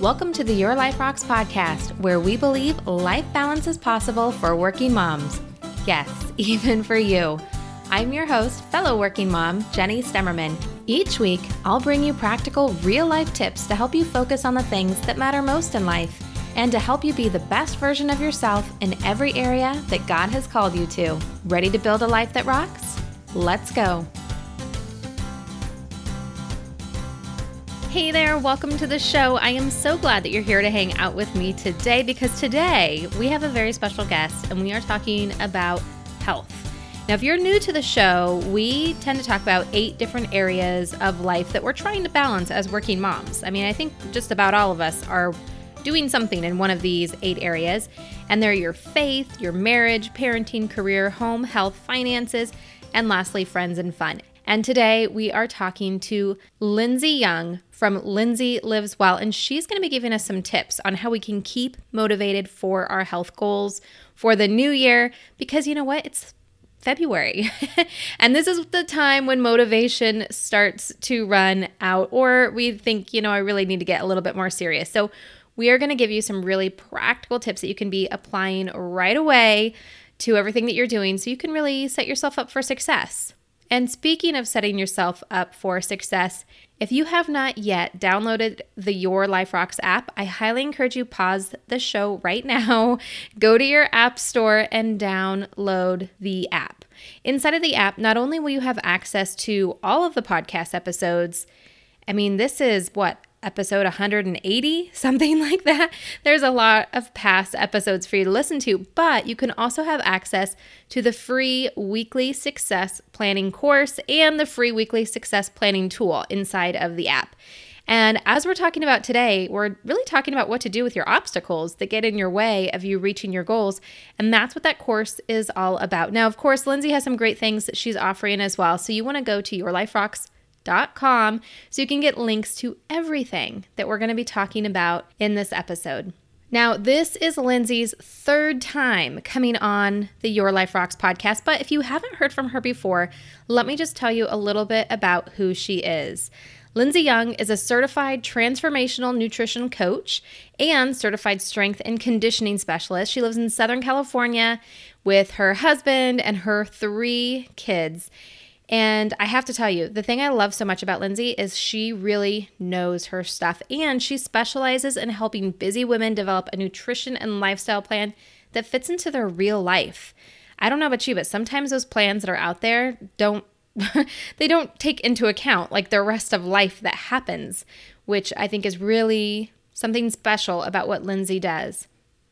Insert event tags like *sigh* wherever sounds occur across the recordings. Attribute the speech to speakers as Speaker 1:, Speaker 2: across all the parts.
Speaker 1: Welcome to the Your Life Rocks podcast, where we believe life balance is possible for working moms. Yes, *laughs* even for you. I'm your host, fellow working mom, Jenny Stemmerman. Each week, I'll bring you practical, real life tips to help you focus on the things that matter most in life and to help you be the best version of yourself in every area that God has called you to. Ready to build a life that rocks? Let's go. Hey there, welcome to the show. I am so glad that you're here to hang out with me today because today we have a very special guest and we are talking about health. Now, if you're new to the show, we tend to talk about eight different areas of life that we're trying to balance as working moms. I mean, I think just about all of us are doing something in one of these eight areas, and they're your faith, your marriage, parenting, career, home, health, finances, and lastly, friends and fun. And today we are talking to Lindsay Young from Lindsay Lives Well, and she's going to be giving us some tips on how we can keep motivated for our health goals for the new year. Because you know what? It's February. *laughs* and this is the time when motivation starts to run out, or we think, you know, I really need to get a little bit more serious. So, we are going to give you some really practical tips that you can be applying right away to everything that you're doing so you can really set yourself up for success. And speaking of setting yourself up for success, if you have not yet downloaded the Your Life Rocks app, I highly encourage you pause the show right now, *laughs* go to your app store and download the app. Inside of the app, not only will you have access to all of the podcast episodes, I mean, this is what episode 180, something *laughs* like that. There's a lot of past episodes for you to listen to, but you can also have access to the free weekly success planning course and the free weekly success planning tool inside of the app. And as we're talking about today, we're really talking about what to do with your obstacles that get in your way of you reaching your goals. And that's what that course is all about. Now, of course, Lindsay has some great things that she's offering as well. So you want to go to Your Life Rocks com so you can get links to everything that we're going to be talking about in this episode. Now, this is Lindsay's third time coming on the Your Life Rocks podcast, but if you haven't heard from her before, let me just tell you a little bit about who she is. Lindsay Young is a certified transformational nutrition coach and certified strength and conditioning specialist. She lives in Southern California with her husband and her three kids. And I have to tell you, the thing I love so much about Lindsay is she really knows her stuff and she specializes in helping busy women develop a nutrition and lifestyle plan that fits into their real life. I don't know about you, but sometimes those plans that are out there don't *laughs* they don't take into account like the rest of life that happens, which I think is really something special about what Lindsay does.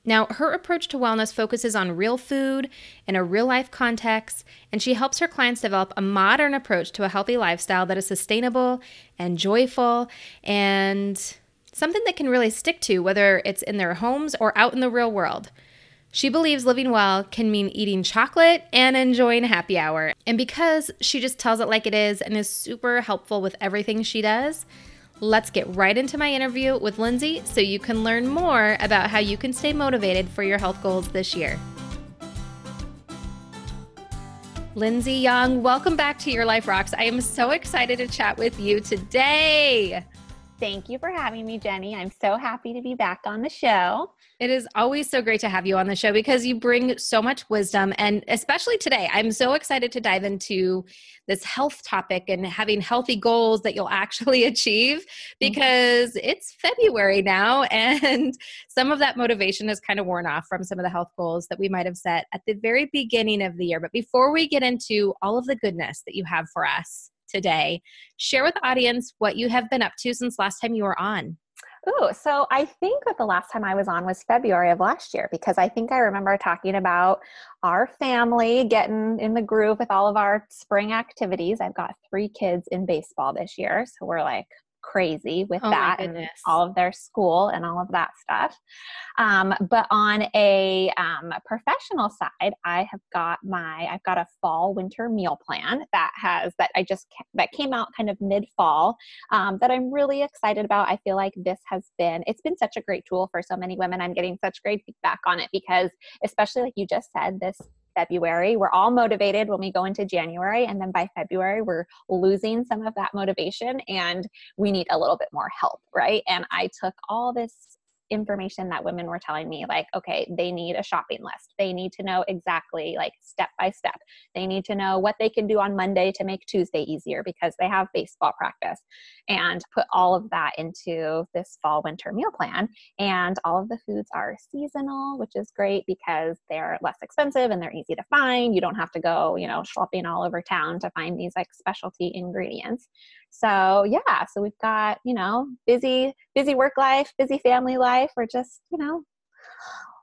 Speaker 1: Now, her approach to wellness focuses on real food in a real life context, and she helps her clients develop a modern approach to a healthy lifestyle that is sustainable and joyful and something that can really stick to, whether it's in their homes or out in the real world. She believes living well can mean eating chocolate and enjoying a happy hour. And because she just tells it like it is and is super helpful with everything she does, Let's get right into my interview with Lindsay so you can learn more about how you can stay motivated for your health goals this year. Lindsay Young, welcome back to Your Life Rocks. I am so excited to chat with you today.
Speaker 2: Thank you for having me, Jenny. I'm so happy to be back on the show.
Speaker 1: It is always so great to have you on the show because you bring so much wisdom. And especially today, I'm so excited to dive into this health topic and having healthy goals that you'll *laughs* actually achieve because mm-hmm. it's February now. *laughs* And some of that motivation is kind of worn off from some of the health goals that we might have set at the very beginning of the year. But before we get into all of the goodness that you have for us, today. Share with the audience what you have been up to since last time you were on.
Speaker 2: Ooh, so I think that the last time I was on was February of last year because I think I remember talking about our family getting in the groove with all of our spring activities. I've got three kids in baseball this year, so we're like crazy with oh that and all of their school and all of that stuff. Um, but on a um, professional side, I have got my I've got a fall winter meal plan that has that I just that came out kind of mid fall um, that I'm really excited about. I feel like this has been it's been such a great tool for so many women. I'm getting such great feedback on it because especially like you just said this February. We're all motivated when we go into January. And then by February, we're losing some of that motivation and we need a little bit more help, right? And I took all this information that women were telling me like okay they need a shopping list. They need to know exactly like step by step. They need to know what they can do on monday to make tuesday easier because they have baseball practice. And put all of that into this fall winter meal plan. And all of the foods are seasonal which is great because they're less expensive and they're easy to find. You don't have to go you know shopping all over town to find these like specialty ingredients so yeah, so we've got, you know, busy, busy work life, busy family life. We're just, you know,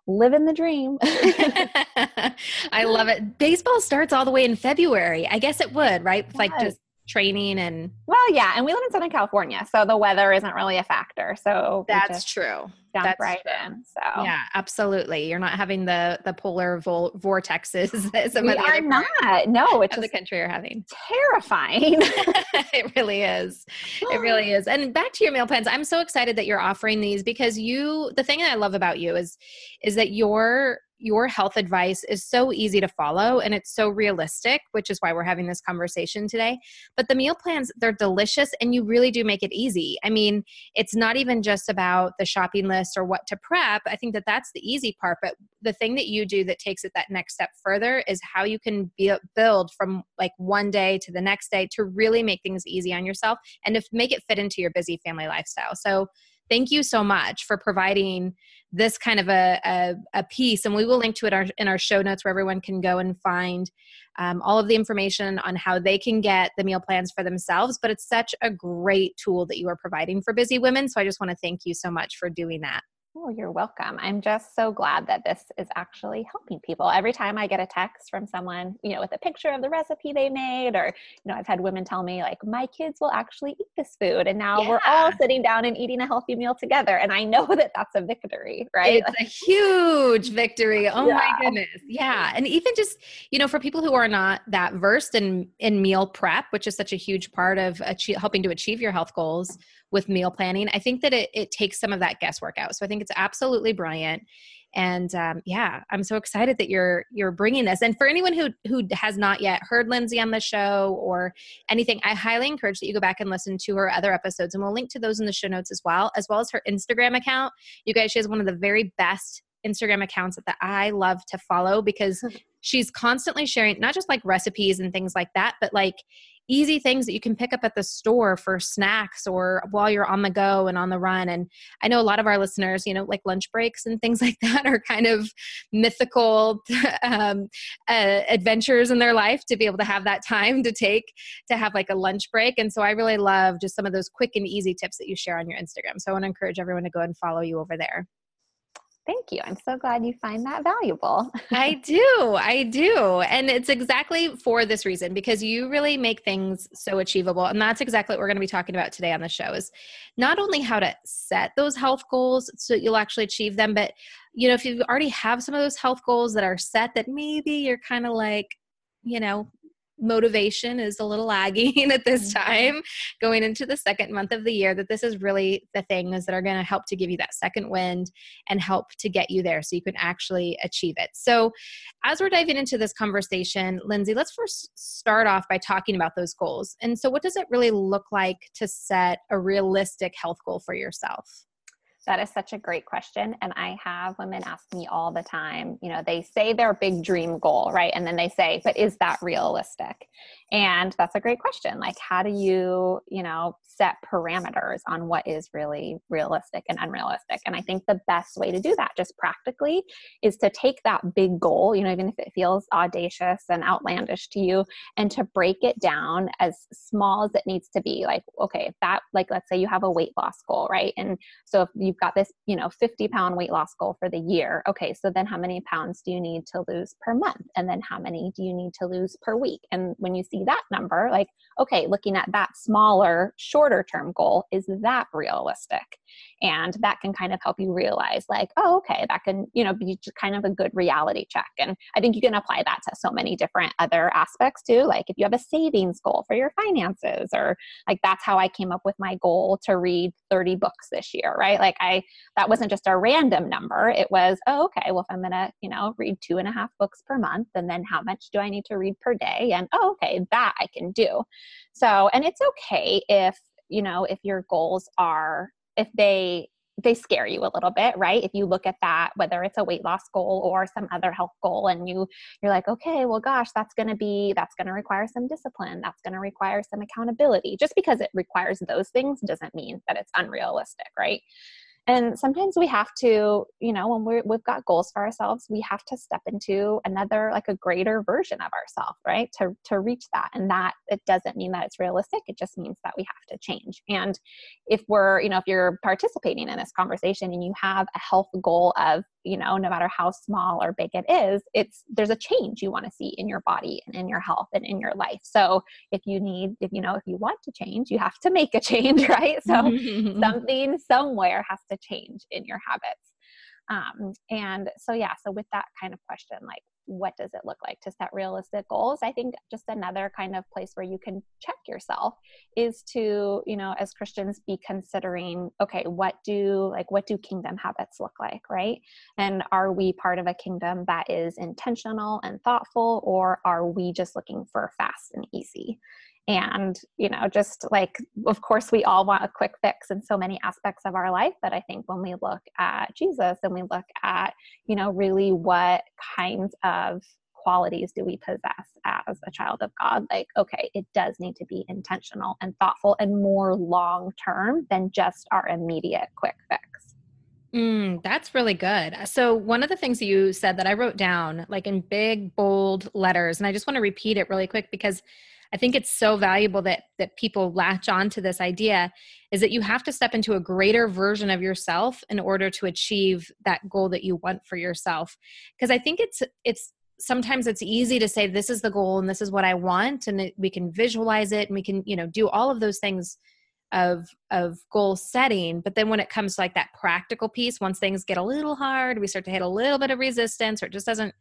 Speaker 2: living the dream. *laughs* *laughs*
Speaker 1: I love it. Baseball starts all the way in February. I guess it would, right? Yes. Like just training and
Speaker 2: well yeah and we live in southern california so the weather isn't really a factor so
Speaker 1: that's true. that's
Speaker 2: right
Speaker 1: true.
Speaker 2: in so.
Speaker 1: Yeah absolutely. You're not having the the polar vol- vortexes *laughs* that some
Speaker 2: we
Speaker 1: of the
Speaker 2: are not. No it's
Speaker 1: the country are having.
Speaker 2: terrifying. *laughs*
Speaker 1: It really is. It really *gasps* is. And back to your meal plans i'm so excited that you're offering these because you the thing that i love about you is is that you're your health advice is so easy to follow and it's so realistic, which is why we're having this conversation today. But the meal plans, they're delicious and you really do make it easy. I mean, it's not even just about the shopping list or what to prep. I think that that's the easy part. But the thing that you do that takes it that next step further is how you can be, build from like one day to the next day to really make things easy on yourself and to make it fit into your busy family lifestyle. So, thank you so much for providing this kind of a, a, a, piece. And we will link to it our, in our show notes where everyone can go and find um, all of the information on how they can get the meal plans for themselves. But it's such a great tool that you are providing for busy women. So i just want to thank you so much for doing that
Speaker 2: Oh, you're welcome. I'm just so glad that this is actually helping people. Every time I get a text from someone, you know, with a picture of the recipe they made, or, you know, I've had women tell me, like, my kids will actually eat this food. And now yeah. we're all sitting down and eating a healthy meal together. And I know *laughs* that that's a victory, right?
Speaker 1: It's a huge victory. *laughs* Oh yeah. my goodness. Yeah. And even just, you know, for people who are not that versed in, in meal prep, which is such a huge part of achieve, helping to achieve your health goals, with meal planning. I think that it, it takes some of that guesswork out. So I think it's absolutely brilliant. And um, yeah, I'm so excited that you're you're bringing this. And for anyone who who has not yet heard Lindsay on the show or anything, I highly encourage that you go back and listen to her other episodes, and we'll link to those in the show notes as well, as well as her Instagram account. You guys, she has one of the very best Instagram accounts that I love to follow because *laughs* she's constantly sharing not just like recipes and things like that, but like easy things that you can pick up at the store for snacks or while you're on the go and on the run. And I know a lot of our listeners, you know, like lunch breaks and things *laughs* like that are kind of mythical *laughs* um, uh, adventures in their life to be able to have that time to take to have like a lunch break. And so I really love just some of those quick and easy tips that you share on your Instagram. So I want to encourage everyone to go and follow you over there.
Speaker 2: Thank you. I'm so glad you find that valuable. *laughs*
Speaker 1: I do. I do. And it's exactly for this reason because you really make things so achievable. And that's exactly what we're going to be talking about today on the show is not only how to set those health goals so you'll actually achieve them, but you know, if you already have some of those health goals that are set that maybe you're kind of like, you know, motivation is a little lagging *laughs* at this mm-hmm. time going into the second month of the year that this is really the things that are going to help to give you that second wind and help to get you there so you can actually achieve it. So as we're diving into this conversation lindsay let's first start off by talking about those goals. And so what does it really look like to set a realistic health goal for yourself
Speaker 2: that is such a great question. And I have women ask me all the time, you know, they say their big dream goal, right? And then they say, but is that realistic? And that's a great question. Like, how do you, you know, set parameters on what is really realistic and unrealistic? And I think the best way to do that, just practically, is to take that big goal, you know, even if it feels audacious and outlandish to you, and to break it down as small as it needs to be. Like, okay, if that, like, let's say you have a weight loss goal, right? And so if you've got this, you know, 50 pound weight loss goal for the year, okay, so then how many pounds do you need to lose per month? And then how many do you need to lose per week? And when you see that number, like, okay, looking at that smaller, shorter term goal, is that realistic? And that can kind of help you realize, like, oh, okay, that can, you know, be kind of a good reality check. And I think you can apply that to so many different other aspects too. Like, if you have a savings goal for your finances, or like that's how I came up with my goal to read 30 books this year, right? Like, I that wasn't just a random number. It was, oh, okay, well, if I'm gonna, you know, read two and a half books per month, and then how much do I need to read per day? And oh, okay, that I can do. So, and it's okay if, you know, if your goals are if they they scare you a little bit right? If you look at that whether it's a weight loss goal or some other health goal and you you're like okay well gosh that's going to be that's going to require some discipline. That's going to require some accountability. Just because it requires those things doesn't mean that it's unrealistic right and sometimes we have to you know when we're, we've got goals for ourselves we have to step into another like a greater version of ourselves right? To to reach that. And that it doesn't mean that it's realistic. It just means that we have to change. And if we're you know if you're participating in this conversation and you have a health goal of you know no matter how small or big it is it's there's a change you want to see in your body and in your health and in your life. So if you need if you know if you want to change you have to make a *laughs* change right? So *laughs* something somewhere has to change in your habits. Um, and so yeah so with that kind of question like what does it look like to set realistic goals i think just another kind of place where you can check yourself is to you know as christians be considering okay what do like what do kingdom habits look like right? And are we part of a kingdom that is intentional and thoughtful or are we just looking for fast and easy and you know just like of course we all want a quick fix in so many aspects of our life but i think when we look at jesus and we look at you know really what kinds of qualities do we possess as a child of god like okay it does need to be intentional and thoughtful and more long term than just our immediate quick fix
Speaker 1: Mm, that's really good. So, one of the things you said that I wrote down, like in big, bold letters, and I just want to repeat it really quick because I think it's so valuable that that people latch on to this idea is that you have to step into a greater version of yourself in order to achieve that goal that you want for yourself. Because I think it's it's sometimes it's easy to say this is the goal and this is what I want and it, we can visualize it and we can, you know, do all of those things of of goal setting but then when it comes to like that practical piece once things get a little hard we start to hit a little bit of resistance or it just doesn't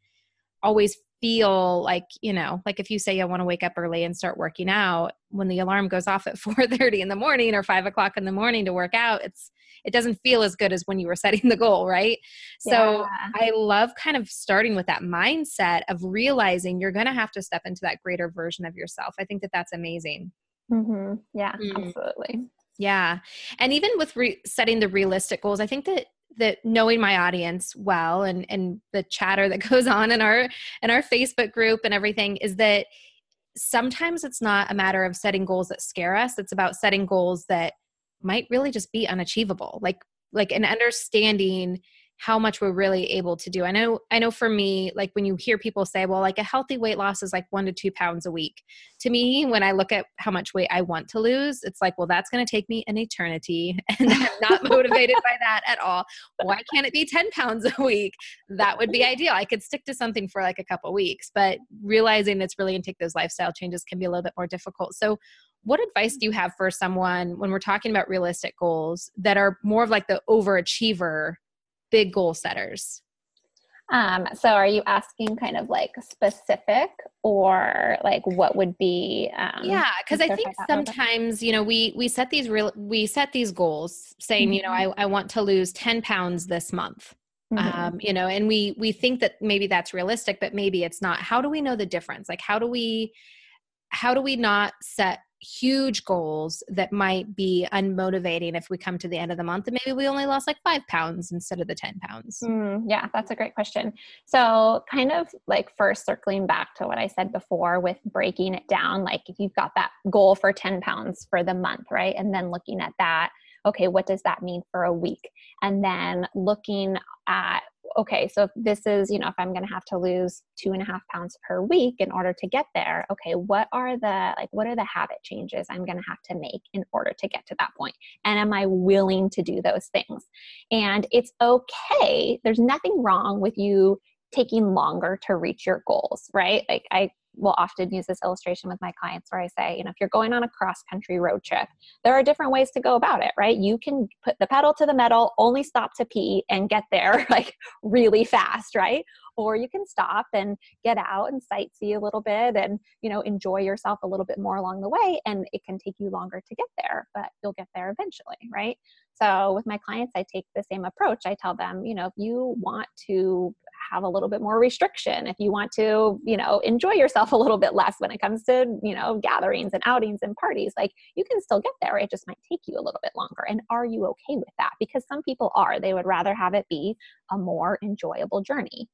Speaker 1: always feel like you know like if you say i want to wake up early and start working out when the alarm goes off at *laughs* 4.30 in the morning or 5 o'clock in the morning to work out it's it doesn't feel as good as when you were *laughs* setting the goal right? So i love kind of starting with that mindset of realizing you're going to have to step into that greater version of yourself. I think that that's amazing.
Speaker 2: Mm-hmm. yeah mm. absolutely.
Speaker 1: Yeah. And even with re- setting the realistic goals i think that that knowing my audience well and and the chatter that *laughs* goes on in our in our Facebook group and everything is that sometimes it's not a matter of setting goals that scare us. It's about setting goals that might really just be unachievable. Like like an understanding how much we're really able to do. I know I know for me like when you hear people say well like a healthy weight loss is like 1 to 2 pounds a week. To me when I look at how much weight I want to lose, it's like well that's going to take me an eternity *laughs* and I'm not *laughs* motivated by that at all. Why can't it be 10 pounds a week? That would be ideal. I could stick to something for like a couple weeks, but realizing it's really going to take those lifestyle changes can be a little bit more difficult. So what advice do you have for someone when we're talking about realistic goals that are more of like the overachiever big goal setters?
Speaker 2: Um, so are you asking kind of like specific or like what would be
Speaker 1: um, yeah because i think sometimes you know we we set these real we set these goals saying mm-hmm. you know mm-hmm. I, I want to lose 10 pounds this month mm-hmm. um, you know and we we think that maybe that's realistic but maybe it's not how do we know the difference like how do we how do we not set huge goals that might be unmotivating if we come to the end of the month and maybe we only lost like five pounds instead of the 10 pounds?
Speaker 2: Mm, yeah, that's a great question. So, kind of like first circling back to what I said before with breaking it down, like if you've got that goal for 10 pounds for the month, right? And then looking at that, okay, what does that mean for a week? And then looking at okay, so if this is, you know, if I'm going to have to lose two and a half pounds per week in order to get there, okay, what are the, like, what are the habit changes I'm going to have to make in order to get to that point? And am I willing to do those things? And it's okay. There's nothing wrong with you taking longer to reach your goals, right? Like, I, will often use this illustration with my clients where I say, you know, if you're going on a cross country road trip, there are different ways to go about it, right? You can put the pedal to the metal, only stop to pee and get there *laughs* like really fast, right? Or you can stop and get out and sightsee a little bit and, you know, enjoy yourself a little bit more along the way. And it can take you longer to get there, but you'll get there eventually, right? So with my clients, I take the same approach. I tell them, you know, if you want to have a little bit more restriction, if you want to, you know, enjoy yourself *laughs* a little bit less when it comes to, you know, gatherings and outings and parties, like you can still get there. It just might take you a little bit longer. And are you okay with that? Because some people are. They would rather have it be a more enjoyable journey.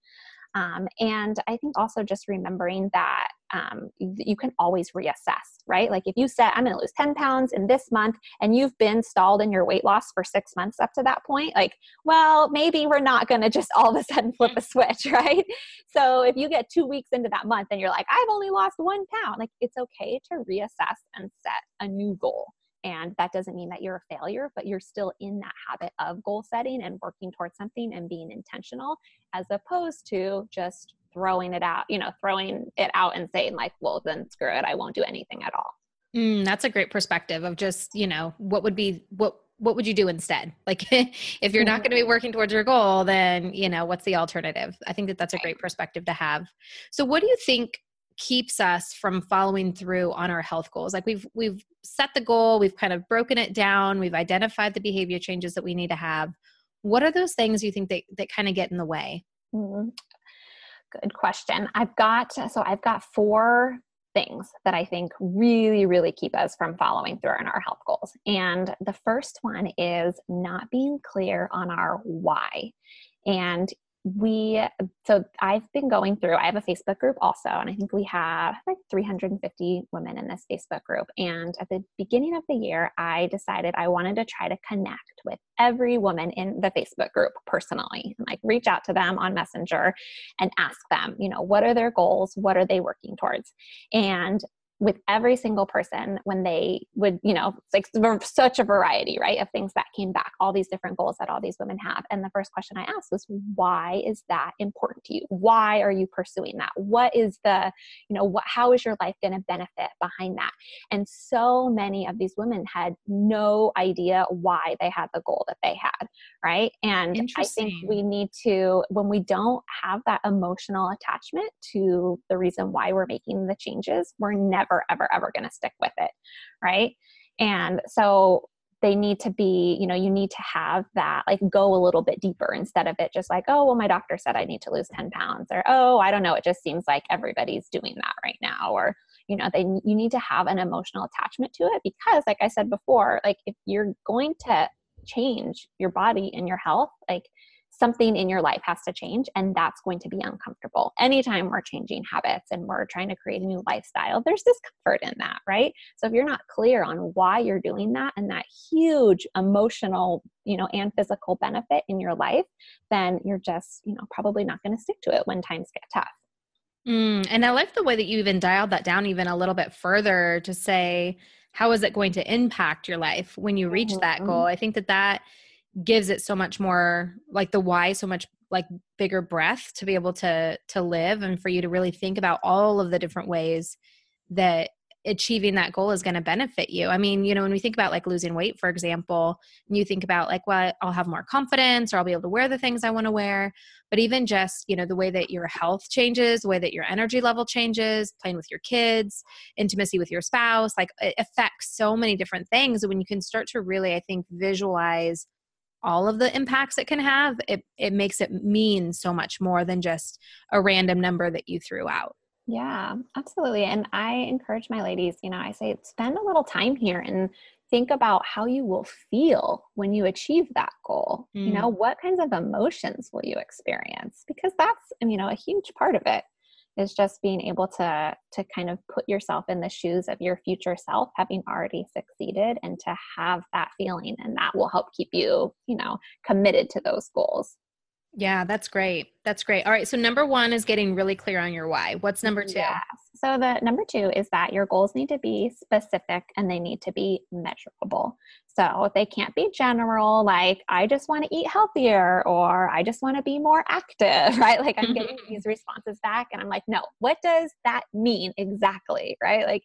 Speaker 2: Um, and I think also just remembering that um, you can always reassess, right? Like if you said, I'm going to lose 10 pounds in this month and you've been stalled in your weight loss for six months up to that point, like, well, maybe we're not going to just all of a sudden flip a switch, *laughs* right? So if you get two weeks into that month and you're like, I've only lost one pound, like it's okay to reassess and set a new goal. And that doesn't mean that you're a failure, but you're still in that habit of goal setting and working towards something and being intentional as opposed to just throwing it out, you know, throwing it out and saying, like, well, then screw it, I won't do anything at all.
Speaker 1: Mm, that's a great perspective of just, you know, what would be, what, what would you do instead? *laughs* Like if you're not going to be working towards your goal, then, you know, what's the alternative? I think that that's a great perspective to have. So what do you think keeps us from following through on our health goals like we've we've set the goal we've kind of broken it down we've identified the behavior changes that we need to have what are those things you think that, that kind of get in the way mm-hmm.
Speaker 2: Good question. I've got so i've got four things that i think really really keep us from following through on our health goals. And the first one is not being clear on our why. And we so i've been going through i have a facebook group also and i think we have like 350 women in this facebook group and at the beginning of the year i decided i wanted to try to connect with every woman in the facebook group personally and like reach out to them on messenger and ask them you know what are their goals? What are they working towards? And with every single person when they would, you know, like such a variety, right, of things that came back, all these different goals that all these women have. And the first question I asked was, why is that important to you? Why are you pursuing that? What is the, you know, what, how is your life going to benefit behind that? And so many of these women had no idea why they had the goal that they had, right? And I think we need to, when we don't have that emotional attachment to the reason why we're making the changes, we're never ever, ever, ever going to stick with it. Right. And so they need to be, you know, you need to have that, like go a little bit deeper instead of it just like, oh, well, my doctor said I need to lose 10 pounds, or oh, I don't know, it just seems like everybody's doing that right now, or, you know, they, you need to have an emotional attachment to it because, like I said before, like if you're going to change your body and your health, like something in your life has to change and that's going to be uncomfortable. Anytime we're changing habits and we're trying to create a new lifestyle there's discomfort in that right? So if you're not clear on why you're doing that and that huge emotional you know and physical benefit in your life then you're just you know probably not going to stick to it when times get tough.
Speaker 1: Mm, and i like the way that you even dialed that down even a little bit further to say how is it going to impact your life when you reach mm-hmm. that goal? I think that that gives it so much more like the why so much like bigger breath to be able to to live and for you to really think about all of the different ways that achieving that goal is going to benefit you. I mean, you know, when we think about like losing weight, for example, and you think about like, well, I'll have more confidence or I'll be able to wear the things I want to wear. But even just, you know, the way that your health changes, the way that your energy level changes, playing with your kids, intimacy with your spouse, like it affects so many different things. When you can start to really, I think, visualize all of the impacts it can have, it, it makes it mean so much more than just a random number that you threw out.
Speaker 2: Yeah, absolutely. And I encourage my ladies, you know, I say spend a little time here and think about how you will feel when you achieve that goal. Mm. You know, mm. what kinds of emotions will you experience? Because that's, you know, a huge part of it is just being able to to kind of put yourself in the shoes of your future self having already succeeded and to have that feeling and that will help keep you you know committed to those goals
Speaker 1: yeah, that's great. That's great. All right. So, number one is getting really clear on your why. What's number two? Yes.
Speaker 2: So, the number two is that your goals need to be specific and they need to be measurable. So they can't be general, like, I just want to eat healthier or I just want to be more active, *laughs* right? Like, I'm getting *laughs* these responses back and I'm like, no, what does that mean exactly, right? Like,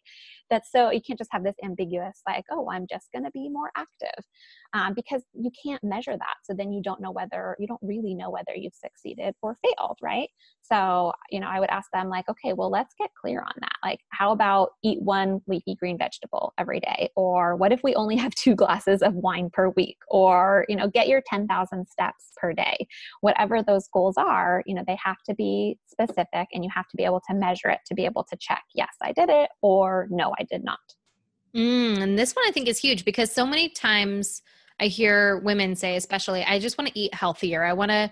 Speaker 2: that's so you can't just have this ambiguous, like, oh, I'm just going to be more active um, because you can't measure that. So then you don't know whether, you don't really know whether you've succeeded or failed, right? So, you know, I would ask them, like, okay, well, let's get clear on that. Like, how about eat one leafy green vegetable every day? Or what if we only have two glasses of wine per week? Or, you know, get your 10,000 steps per day. Whatever those goals are, you know, they have to be specific and you have to be able to measure it to be able to check, yes, I did it, or no, I did not.
Speaker 1: Mm, and this one I think is huge because so many times I hear women say, especially, I just want to eat healthier. I want to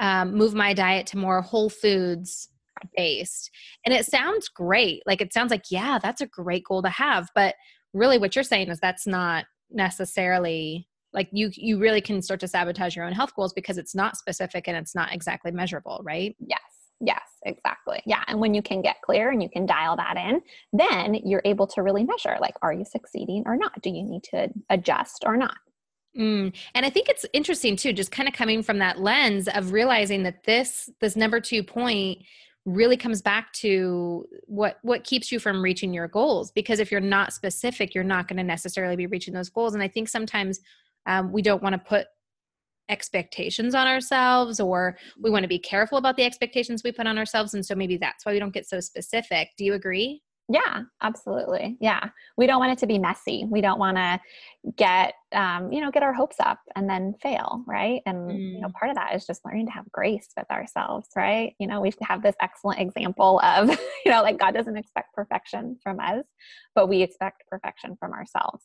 Speaker 1: um, move my diet to more whole foods based. And it sounds great. Like it sounds like, yeah, that's a great goal to have. But really, what you're saying is that's not necessarily like you you really can start to sabotage your own health goals because it's not specific and it's not exactly measurable right
Speaker 2: yes yes exactly yeah and when you can get clear and you can dial that in then you're able to really measure like are you succeeding or not do you need to adjust or not
Speaker 1: Mm. And I think it's interesting too, just kind of coming from that lens of realizing that this this number two point really comes back to what what keeps you from reaching your goals. Because if you're not specific, you're not going to necessarily be reaching those goals. And I think sometimes um, we don't want to put expectations on ourselves or we want to be careful about the expectations we put on ourselves and so maybe that's why we don't get so specific do you agree
Speaker 2: yeah, absolutely. Yeah. We don't want it to be messy. We don't want to get, um, you know, get our hopes up and then fail. Right. And, mm. you know, mm. part of that is just learning to have grace with ourselves. Right. You know, we have this excellent example of, *laughs* you know, like God doesn't expect perfection from us, but we expect perfection from ourselves.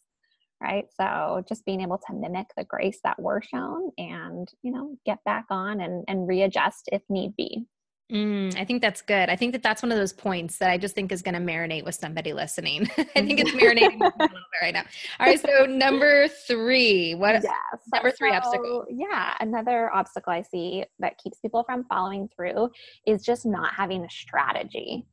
Speaker 2: Right. So just being able to mimic the grace that we're shown and, you know, get back on and, and readjust if need be.
Speaker 1: Mm, I think that's good. I think that that's one of those points that I just think is going to marinate with somebody listening. *laughs* I think it's marinating a little bit right now. All right, so number three, what? Yes, number three so, obstacle.
Speaker 2: Yeah, another obstacle I see that keeps people from following through is just not having a strategy.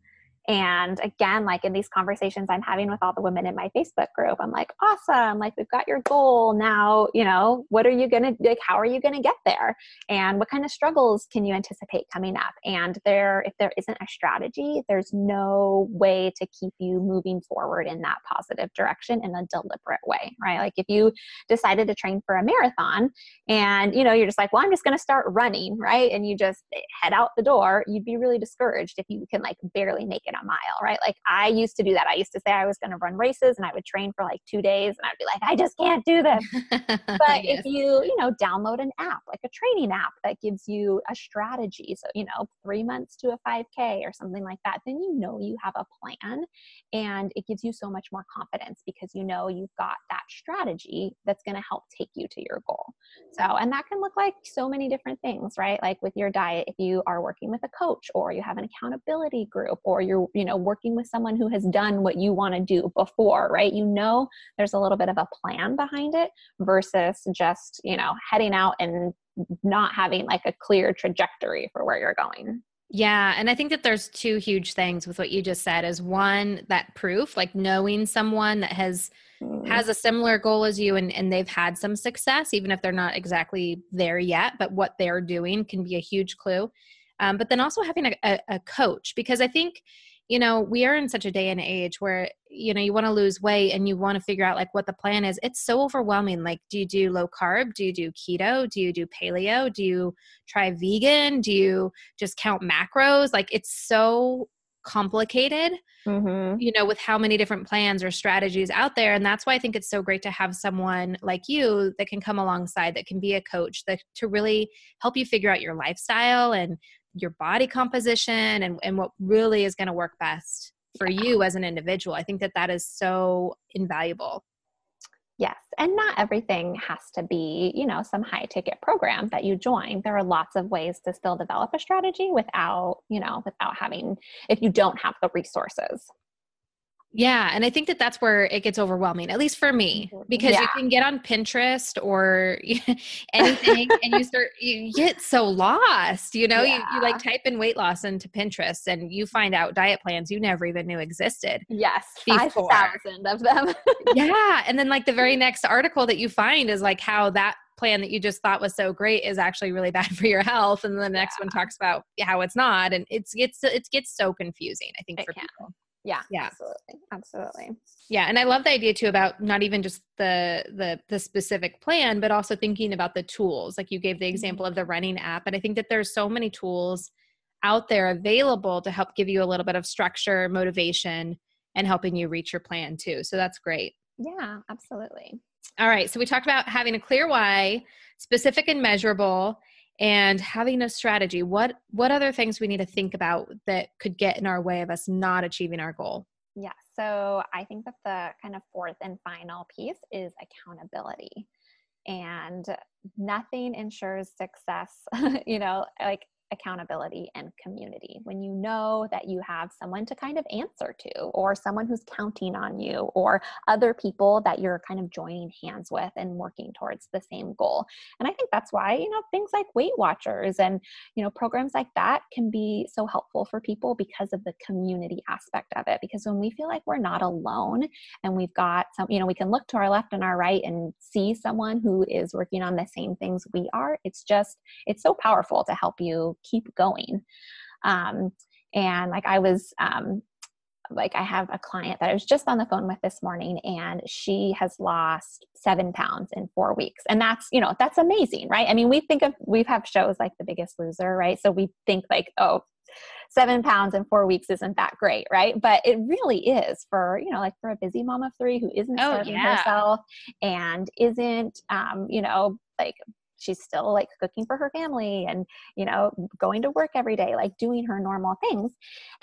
Speaker 2: And again, like in these conversations I'm having with all the women in my Facebook group, I'm like, awesome, like we've got your goal. Now, you know, what are you gonna like how are you gonna get there? And what kind of struggles can you anticipate coming up? And there, if there isn't a strategy, there's no way to keep you moving forward in that positive direction in a deliberate way, right? Like if you decided to train for a marathon and you know, you're just like, well, I'm just gonna start running, right? And you just eh, head out the door, you'd be really discouraged if you can like barely make it a mile, right? Like I used to do that. I used to say I was going to run races and I would train for like two days and I'd be like, I just can't do this. *laughs* but yes. if you, you know, download an app, like a training app that gives you a strategy, so, you know, three months to a 5K or something like that, then you know you have a plan and it gives you so much more confidence because you know you've got that strategy that's going to help take you to your goal. So, and that can look like so many different things, right? Like with your diet, if you are working with a coach or you have an accountability group or you're you know working with someone who has done what you want to do before right you know there's a little bit of a plan behind it versus just you know heading out and not having like a clear trajectory for where you're going
Speaker 1: yeah, and I think that there's two huge things with what you just said is one that proof, like knowing someone that has mm. has a similar goal as you and and they've had some success even if they're not exactly there yet, but what they're doing can be a huge clue. Um, but then also having a, a, a coach because I think you know we are in such a day and age where you know you want to lose weight and you want to figure out like what the plan is it's so overwhelming. Like do you do low carb? Do you do keto? Do you do paleo? Do you try vegan? Do you just count macros? Like it's so complicated mm-hmm. you know with how many different plans or strategies out there and that's why i think it's so great to have someone like you that can come alongside that can be a coach that to really help you figure out your lifestyle and your body composition and, and what really is going to work best for you as an individual. I think that that is so invaluable.
Speaker 2: Yes, and not everything has to be, you know, some high ticket program that you join. There are lots of ways to still develop a strategy without, you know, without having if you don't have the resources.
Speaker 1: Yeah, and I think that that's where it gets overwhelming, at least for me, because yeah. you can get on Pinterest or *laughs* anything *laughs* and you start you get so lost, you know, yeah. you, you like type in weight loss into Pinterest and you find out diet plans you never even knew existed.
Speaker 2: Yes, 5,000 of them. *laughs*
Speaker 1: yeah, and then like the very next article that you find is like how that plan that you just thought was so great is actually really bad for your health and then the next yeah. one talks about how it's not and it's it's it gets so confusing i think
Speaker 2: it
Speaker 1: for
Speaker 2: can.
Speaker 1: people
Speaker 2: yeah yeah absolutely absolutely
Speaker 1: yeah and i love the idea too about not even just the the the specific plan but also thinking about the tools like you gave the example of the mm-hmm. running app and i think that there's so many tools out there available to help give you a little bit of structure motivation and helping you reach your plan too so that's great
Speaker 2: yeah absolutely
Speaker 1: all right. So we talked about having a clear why, specific and measurable, and having a strategy. What what other things we need to think about that could get in our way of us not achieving our goal?
Speaker 2: Yeah. So I think that the kind of fourth and final piece is accountability. And nothing ensures success, *laughs* you know, like accountability and community. When you know that you have someone to kind of answer to or someone who's counting on you or other people that you're kind of joining hands with and working towards the same goal. And i think that's why you know things like weight watchers and you know programs like that can be so helpful for people because of the community aspect of it. Because when we feel like we're not alone and we've got some you know we can look to our left and our right and see someone who is working on the same things we are it's just it's so powerful to help you keep going. Um, and like I was, um, like I have a client that I was just on the phone with this morning and she has lost seven pounds in four weeks. And that's, you know, that's amazing, right? I mean, we think of, we have shows like The Biggest Loser, right? So we think like, oh, seven pounds in four weeks isn't that great, right? But it really is for, you know, like for a busy mom of three who isn't oh, starving yeah. herself and isn't, um, you know, like she's still like cooking for her family and you know going to work every day like doing her normal things.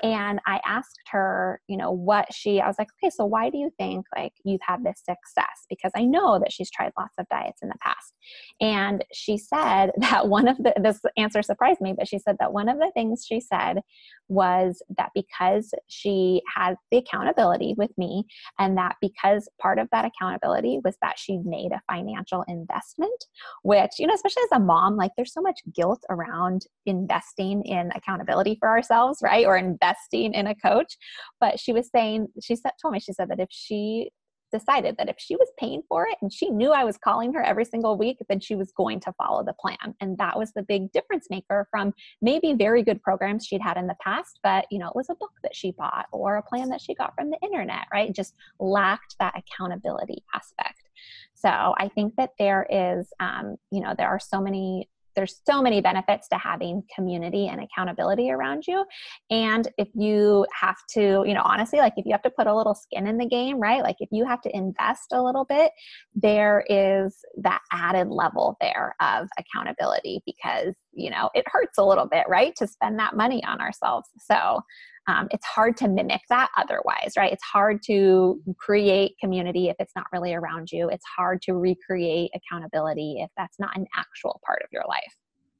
Speaker 2: And i asked her you know what she i was like okay so why do you think like you've had this success? Because i know that she's tried lots of diets in the past. And she said *laughs* that one of the this answer surprised me but she said that one of the things she said was that because she had the accountability with me and that because part of that accountability was that she made a financial investment which you know especially as a mom like there's so much guilt around investing in accountability for ourselves right or investing in a coach but she was saying she said told me she said that if she decided that if she was paying for it and she knew I was calling her every single week, then she was going to follow the plan. And that was the big difference maker from maybe very good programs she'd had in the past, but you know, it was a book that she bought or a plan that she got from the internet, right? Just lacked that accountability aspect. So I think that there is, um, you know, there are so many there's so many benefits to having community and accountability around you. And if you have to you know honestly like if you have to put a little skin in the game right? Like if you have to invest a little bit there is that added level there of accountability because you know it hurts a little bit right to spend that money on ourselves so um, it's hard to mimic that otherwise, right? It's hard to create community if it's not really around you. It's hard to recreate accountability if that's not an actual part of your life.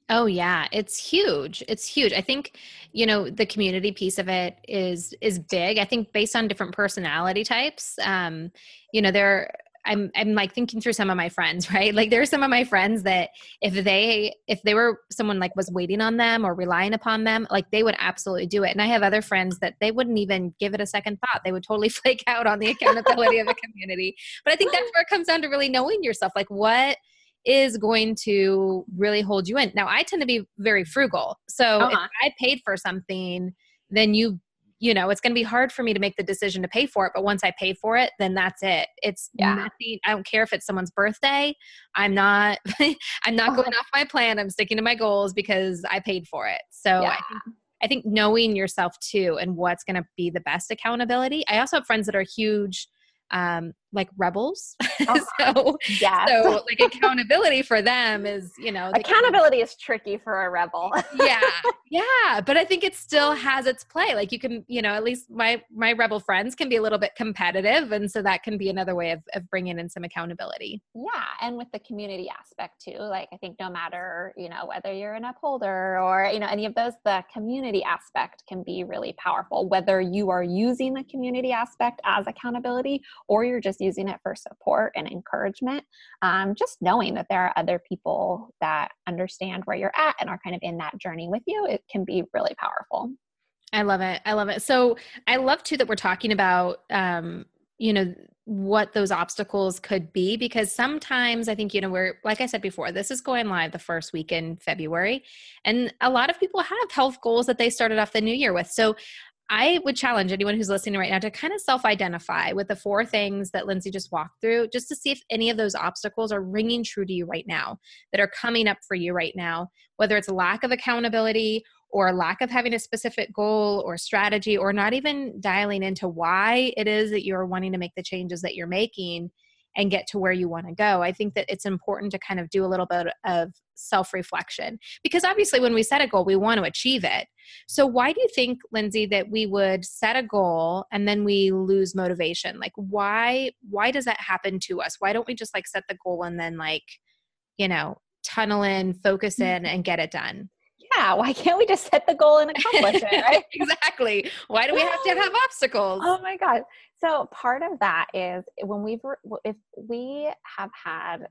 Speaker 1: Oh yeah, it's huge. It's huge. I think, you know, the community piece of it is is big. I think based on different personality types, um, you know, there I'm I'm like thinking through some of my friends, *laughs* right? Like there are some of my friends that if they if they were someone like was waiting on them or relying upon them, like they would absolutely do it. And I have other friends that they wouldn't even give it a second thought. They would totally *laughs* flake out on the accountability of the community. But I think that's where it comes down to really knowing yourself. Like what is going to really hold you in. Now I tend to be very frugal. So uh-huh. if I paid for something, then you you know it's going to be hard for me to make the decision to pay for it but once i pay for it then that's it it's yeah. nothing i don't care if it's someone's birthday i'm not *laughs* i'm not going off my plan i'm sticking to my goals because i paid for it so yeah. I, think, I think knowing yourself too and what's going to be the best accountability i also have friends that are huge um, like rebels. Uh-huh. *laughs* so, yeah. so like accountability for them is, you know,
Speaker 2: accountability is tricky for a rebel. *laughs*
Speaker 1: yeah. Yeah. But I think it still has its play. Like you can, you know, at least my, my rebel friends can be a little bit competitive. And so that can be another way of, of bringing in some accountability.
Speaker 2: Yeah. And with the community aspect too, like I think no matter, you know, whether you're an upholder or, you know, any of those, the community aspect can be really powerful, whether you are using the community aspect as accountability or you're just using it for support and encouragement. Um, just knowing that there are other people that understand where you're at and are kind of in that journey with you, it can be really powerful.
Speaker 1: I love it. I love it. So I love too that we're talking about, um, you know, what those obstacles could be because sometimes I think, you know, we're, like I said before, this is going live the first week in February. And a lot of people have health goals that they started off the new year with. So I would challenge anyone who's listening right now to kind of self identify with the four things that Lindsay just walked through, just to see if any of those obstacles are ringing true to you right now, that are coming up for you right now, whether it's lack of accountability or lack of having a specific goal or strategy, or not even dialing into why it is that you're wanting to make the changes that you're making and get to where you want to go. I think that it's important to kind of do a little bit of self reflection because obviously, when we set a goal, we want to achieve it. So, why do you think, Lindsay, that we would set a goal and then we lose motivation? Like, why? Why does that happen to us? Why don't we just like set the goal and then like, you know, tunnel in, focus mm-hmm. in, and get it done?
Speaker 2: Yeah, why can't we just set the goal and accomplish it, right? *laughs*
Speaker 1: exactly. Why do we have to have *gasps* obstacles?
Speaker 2: Oh my God. So part of that is when we've, if we have had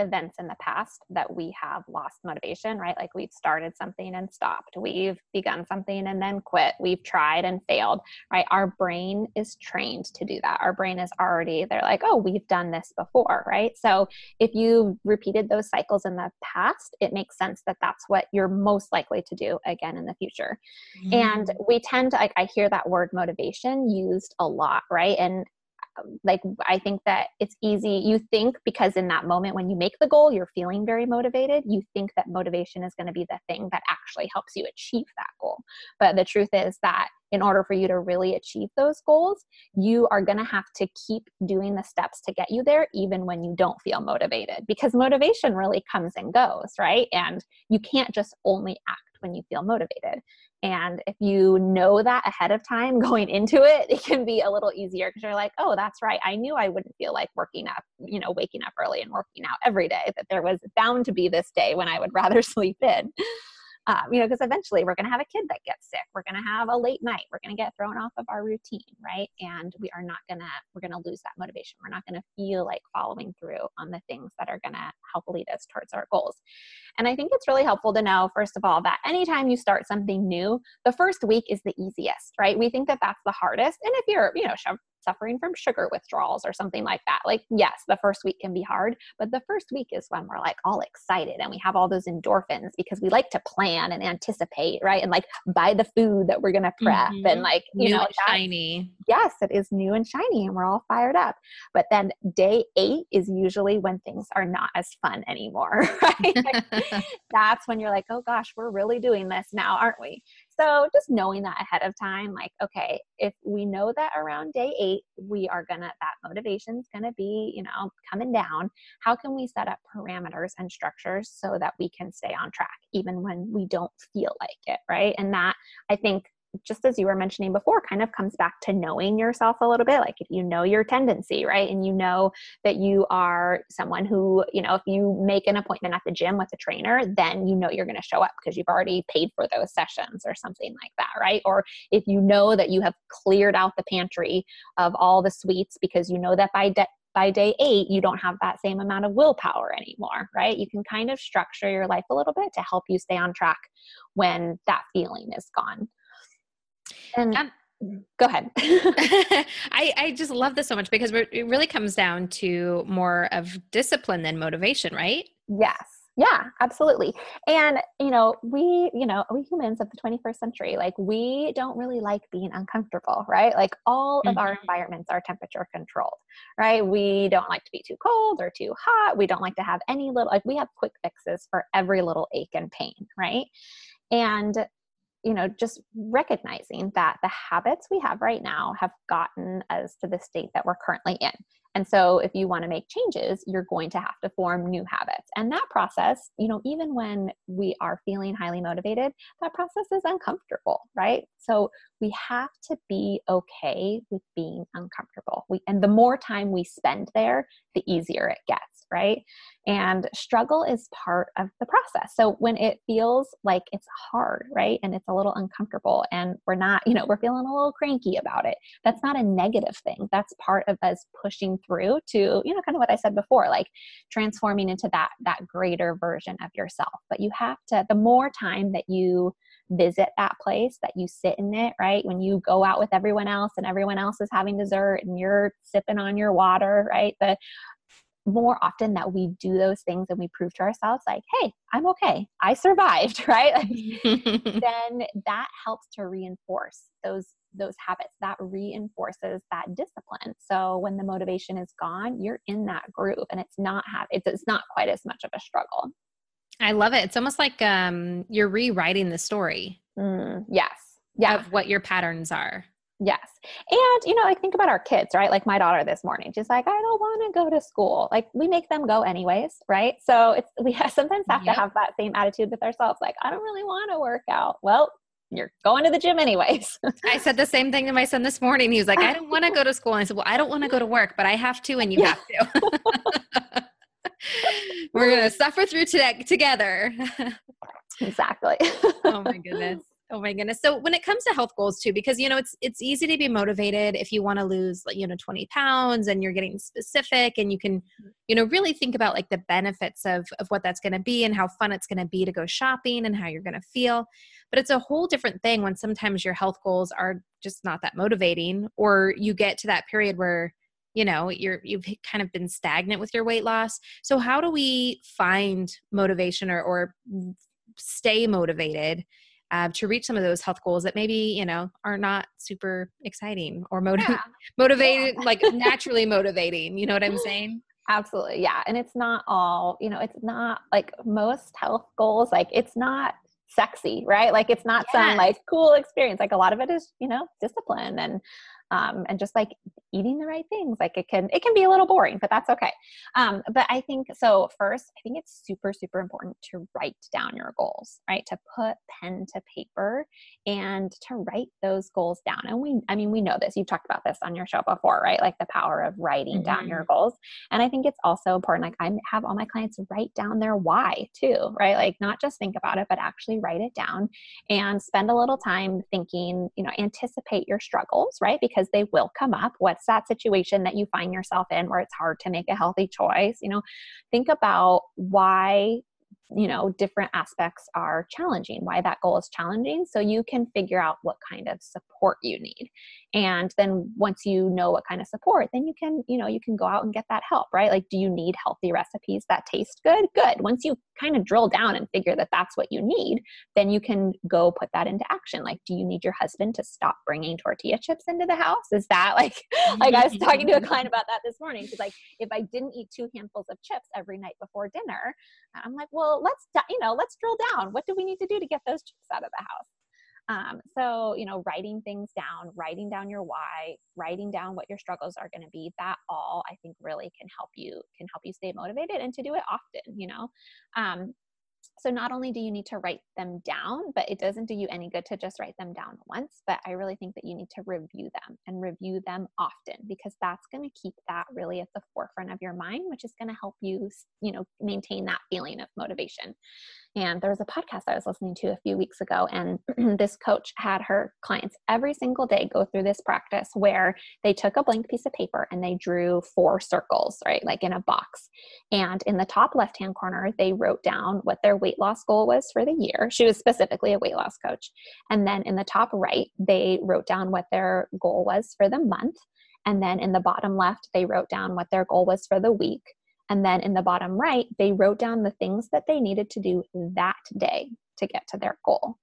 Speaker 2: events in the past that we have lost motivation, right? Like we've started something and stopped. We've begun something and then quit. We've tried and failed, right? Our brain is trained to do that. Our brain is already, they're like, oh, we've done this before, right? So if you repeated those cycles in the past, it makes sense that that's what you're most likely to do again in the future. Mm. And we tend to, like, I hear that word motivation used a lot, right? And like i think that it's easy you think because in that moment when you make the goal you're feeling very motivated you think that motivation is going to be the thing that actually helps you achieve that goal. But the truth is that in order for you to really achieve those goals you are going to have to keep doing the steps to get you there even when you don't feel motivated because motivation really comes and goes right? And you can't just only act when you feel motivated and if you know that ahead of time *laughs* going into it, it can be a little easier because you're like, oh, that's right. I knew I wouldn't feel like working up, you know, waking up early and working out every day, that there was bound to be this day when I would *laughs* rather sleep in um, you know, because eventually we're going to have a kid that gets sick. We're going to have a late night. We're going to get thrown off of our routine, right? And we are not going to, we're going to lose that motivation. We're not going to feel like following through on the things that are going to help lead us towards our goals. And I think it's really helpful to know, first of all, that anytime you start something new, the first week is the easiest, right? We think that that's the hardest. And if you're, you know, suffering from sugar withdrawals or something like that. Like, yes, the first week can be hard, but the first week is when we're like all excited and we have all those endorphins because we like to plan and anticipate, right? And like buy the food that we're going to prep mm-hmm. and like, you
Speaker 1: new
Speaker 2: know,
Speaker 1: shiny.
Speaker 2: Yes, it is new and shiny and we're all fired up. But then day eight is usually when things are not as fun anymore, *laughs* right? *laughs* That's when you're like, oh gosh, we're really doing this now, aren't we? So just knowing that ahead of time, like, okay, if we know that around day eight, we are gonna, that motivation's gonna be, you know, coming down, how can we set up parameters and structures so that we can stay on track even when we don't feel like it, right? And that I think just as you were mentioning before, kind of comes back to knowing yourself a little bit. Like if you know your tendency, right? And you know that you are someone who, you know, if you make an appointment at the gym with a trainer, then you know you're going to show up because you've already paid for those sessions or something like that, right? Or if you know that you have cleared out the pantry of all the sweets because you know that by de- by day eight, you don't have that same amount of willpower anymore, right? You can kind of structure your life a little bit to help you stay on track when that feeling is gone. And um, go ahead. *laughs* *laughs*
Speaker 1: I, I just love this so much because it really comes down to more of discipline than motivation, right?
Speaker 2: Yes. Yeah, absolutely. And, you know, we, you know, we humans of the 21st century, like we don't really like being uncomfortable, right? Like all of mm-hmm. our environments are temperature controlled, right? We don't like to be too cold or too hot. We don't like to have any little, like we have quick fixes for every little ache and pain, right? And you know, just recognizing that the habits we have right now have gotten us to the state that we're currently in. And so, if you want to make changes, you're going to have to form new habits. And that process, you know, even when we are feeling highly motivated, that process is uncomfortable, right? So, we have to be okay with being uncomfortable. We, and the more time we spend there, the easier it gets, right? And struggle is part of the process. So when it feels like it's hard, right? And it's a little uncomfortable and we're not, you know, we're feeling a little cranky about it, that's not a negative thing. That's part of us pushing through to, you know, kind of what I said before, like transforming into that that greater version of yourself. But you have to the more time that you visit that place, that you sit in it, right? When you go out with everyone else and everyone else is having dessert and you're sipping on your water, right? The more often that we do those things and we prove to ourselves like hey i'm okay. I survived *laughs* right? *laughs* Then that helps to reinforce those those habits. That reinforces that discipline. So when the motivation is gone you're in that groove and it's not have it's, it's not quite as much of a struggle.
Speaker 1: I love it. It's almost like um you're rewriting the story
Speaker 2: mm, yes. Yeah.
Speaker 1: of what your patterns are
Speaker 2: Yes. And, you know, like think about our kids, right? Like my daughter this morning, she's like, I don't want to go to school. Like we make them go anyways, right? So it's, we have, sometimes have yep. to have that same attitude with ourselves. Like, I don't really want to work out. Well, you're going to the gym anyways. *laughs*
Speaker 1: I said the same thing to my son this morning. He was like, I don't want to go to school. And I said, Well, I don't want to go to work, but I have to, and you yeah. have to. *laughs* We're going to suffer through today together. *laughs*
Speaker 2: exactly.
Speaker 1: oh my goodness. Oh my goodness. So when it comes to health goals too, because you know it's it's easy to be motivated if you want to lose like you know 20 pounds and you're getting specific and you can, you know, really think about like the benefits of of what that's going to be and how fun it's going to be to go shopping and how you're going to feel. But it's a whole different thing when sometimes your health goals are just not that motivating or you get to that period where you know you're you've kind of been stagnant with your weight loss. So how do we find motivation or or mm, stay motivated uh, to reach some of those health goals that maybe you know are not super exciting or motiv- yeah. *laughs* motivated yeah. like naturally motivating you know what i'm saying
Speaker 2: absolutely yeah and it's not all you know it's not like most health goals like it's not sexy right like it's not yes. some like cool experience like a lot of it is you know discipline and um, and just like eating the right things like it can it can be a little boring but that's okay. Um, but i think so first i think it's super super important to write down your goals right? To put pen to paper and to write those goals down. And we i mean we know this you've talked about this on your show before right? Like the power of writing mm-hmm. down your goals. And i think it's also important like i have all my clients write down their why too right? Like not just think about it but actually write it down and spend a little time thinking you know anticipate your struggles right? Because they will come up. What that situation that you find yourself in where it's hard to make a healthy choice you know think about why you know different aspects are challenging why that goal is challenging so you can figure out what kind of support you need. And then once you know what kind of support then you can you know you can go out and get that help right? Like do you need healthy recipes that taste good? Good. Once you kind of drill down and figure that that's what you need then you can go put that into action. Like do you need your husband to stop bringing tortilla chips into the house? Is that like *laughs* like i was talking to a client about that this morning. Because like if i didn't eat two handfuls of chips every night before dinner i'm like well let's you know let's drill down. What do we need to do to get those chips out of the house um, so, you know, writing things down, writing down your why, writing down what your struggles are going to be, that all I think really can help you, can help you stay motivated and to do it often, you know. Um, so not only do you need to write them down, but it doesn't do you any good to just write them down once, but I really think that you need to review them and review them often because that's going to keep that really at the forefront of your mind, which is going to help you, you know, maintain that feeling of motivation. And there was a podcast I was listening to a few weeks ago, and *clears throat* this coach had her clients every single day go through this practice where they took a blank piece of paper and they drew four circles, right, like in a box. And in the top left hand corner, they wrote down what their weight loss goal was for the year. She was specifically a weight loss coach. And then in the top right, they wrote down what their goal was for the month. And then in the bottom left, they wrote down what their goal was for the week. And then in the bottom right, they wrote down the things that they needed to do that day to get to their goal.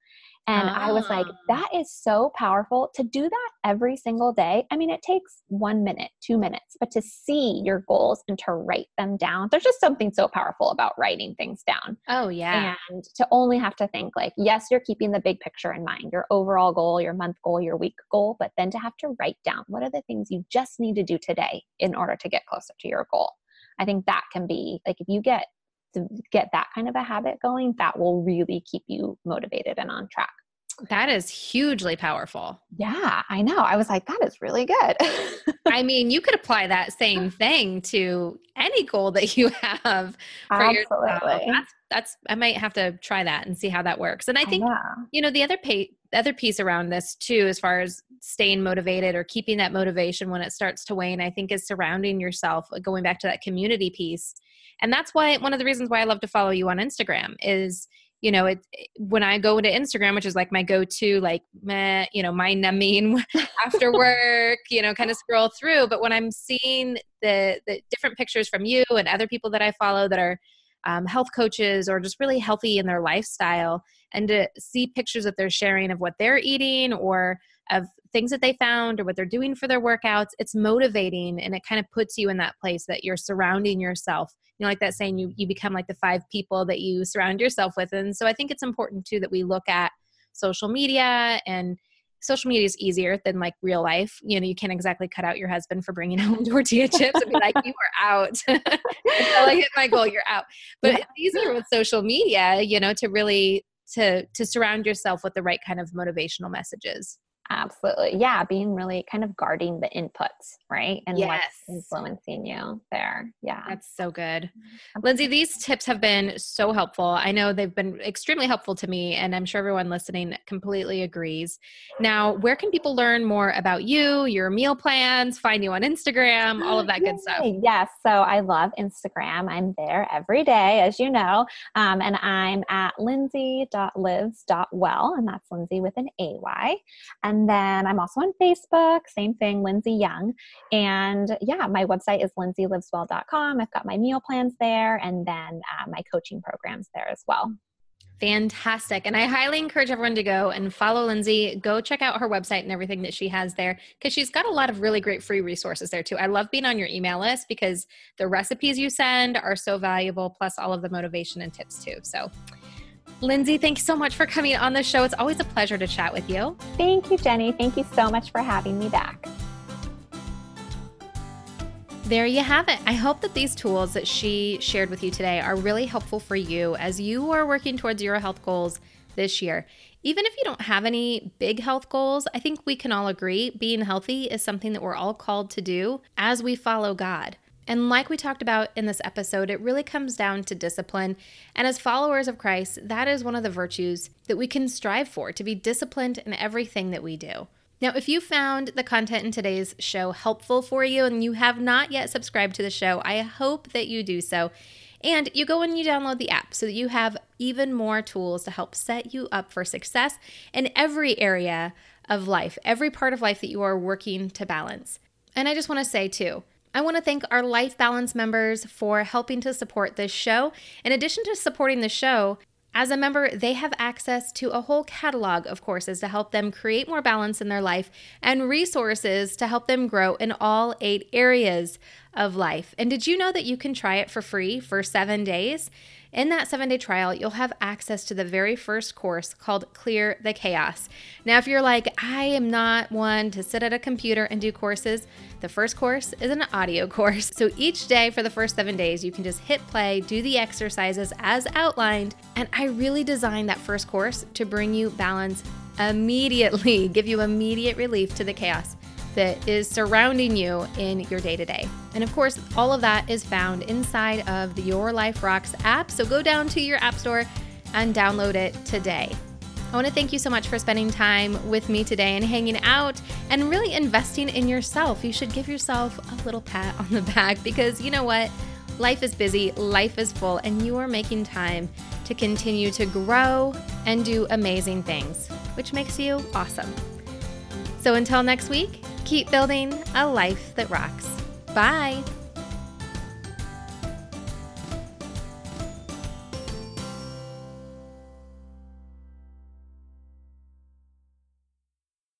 Speaker 2: And I was like,
Speaker 1: Ah.
Speaker 2: that is so powerful to do that every single day. I mean, it takes one minute, two minutes, but to see your goals and to write them down, there's just something so powerful about writing things down.
Speaker 1: Oh, yeah.
Speaker 2: And to only have to think, like, yes, you're keeping the big picture in mind, your overall goal, your month goal, your week goal, but then to have to write down what are the things you just need to do today in order to get closer to your goal. I think that can be like if you get to get that kind of a habit going, that will really keep you motivated and on track.
Speaker 1: that is hugely powerful.
Speaker 2: Yeah, I know. I was like, that is really good. *laughs*
Speaker 1: I mean, you could apply that same thing to any goal that you have for yourself.
Speaker 2: Absolutely.
Speaker 1: That's, that's I might have to try that and see how that works. And I think
Speaker 2: Yeah.
Speaker 1: you know the other pay, other piece around this too, as far as staying motivated or keeping that motivation when it starts to wane, I think is surrounding yourself. uh, Going back to that community piece, and that's why one of the reasons why I love to follow you on Instagram is you know it when I go into Instagram, which is like my go-to, like meh, you know, my numbing *laughs* after *laughs* work, you know, kind of scroll through. But when I'm seeing the the different pictures from you and other people that I follow that are um, health coaches or just really healthy in their lifestyle, and to see pictures that they're sharing of what they're eating or of things that they found or what they're doing for their workouts, it's motivating and it kind of puts you in that place that you're surrounding yourself. You know, like that saying, you you become like the five people that you surround yourself with. And so I think it's important too that we look at social media and social media is easier than like real life. You know, you can't exactly cut out your husband for bringing *laughs* home tortilla chips and be like, you are out. *laughs* Until I hit my goal, you're out. But
Speaker 2: Yeah.
Speaker 1: it's easier with social media, you know, to really to to surround yourself with the right kind of motivational messages.
Speaker 2: Absolutely. Yeah. Being really kind of guarding the inputs, right? And
Speaker 1: Yes.
Speaker 2: what's influencing you there. Yeah.
Speaker 1: That's so good. Lindsay, these tips have been so helpful. I know they've been extremely helpful to me, and I'm sure everyone listening completely agrees. Now, where can people learn more about you, your meal plans, find you on Instagram, all of that good stuff?
Speaker 2: Yes. So I love Instagram. I'm there every day, as you know. Um, and I'm at lindsay.lives.well, and that's Lindsay with an AY. And then I'm also on Facebook, same thing, Lindsay Young. And yeah, my website is lindsayliveswell.com. I've got my meal plans there and then uh, my coaching programs there as well.
Speaker 1: Fantastic. And I highly encourage everyone to go and follow Lindsay. Go check out her website and everything that she has there because she's got a lot of really great free resources there too. I love being on your email list because the recipes you send are so valuable, plus all of the motivation and tips too. So, Lindsay, thanks so much for coming on the show. It's always a pleasure to chat with you.
Speaker 2: Thank you, Jenny. Thank you so much for having me back.
Speaker 1: There you have it. I hope that these tools that she shared with you today are really helpful for you as you are working towards your health goals this year. Even if you don't have any big health goals, I think we can all agree being healthy is something that we're all called to do as we follow God. And like we talked about in this episode, it really comes down to discipline. And as followers of Christ, that is one of the virtues that we can strive for to be disciplined in everything that we do. Now, if you found the content in today's show helpful for you and you have not yet subscribed to the show, I hope that you do so. And you go and you download the app so that you have even more tools to help set you up for success in every area of life, every part of life that you are working to balance. And I just want to say, too, I want to thank our Life Balance members for helping to support this show. In addition to supporting the show, as a member, they have access to a whole catalog of courses to help them create more balance in their life and resources to help them grow in all eight areas of life. And did you know that you can try it for free for seven days? In that seven day trial, you'll have access to the very first course called Clear the Chaos. Now, if you're like, I am not one to sit at a computer and do courses, the first course is an audio *laughs* course. So each day for the first seven days, you can just hit play, do the exercises as outlined. And I really designed that first course to bring you balance immediately, *laughs* give you immediate relief to the chaos that is surrounding you in your day to day. And of course, all of that is found inside of the Your Life Rocks app. So go down to your app store and download it today. I want to thank you so much for spending time with me today and hanging out and really investing in yourself. You should give yourself a little pat on the back because you know what? Life is busy, life is full, and you are making time to continue to grow and do amazing things, which makes you awesome. So until next week, keep building a life that rocks. Bye.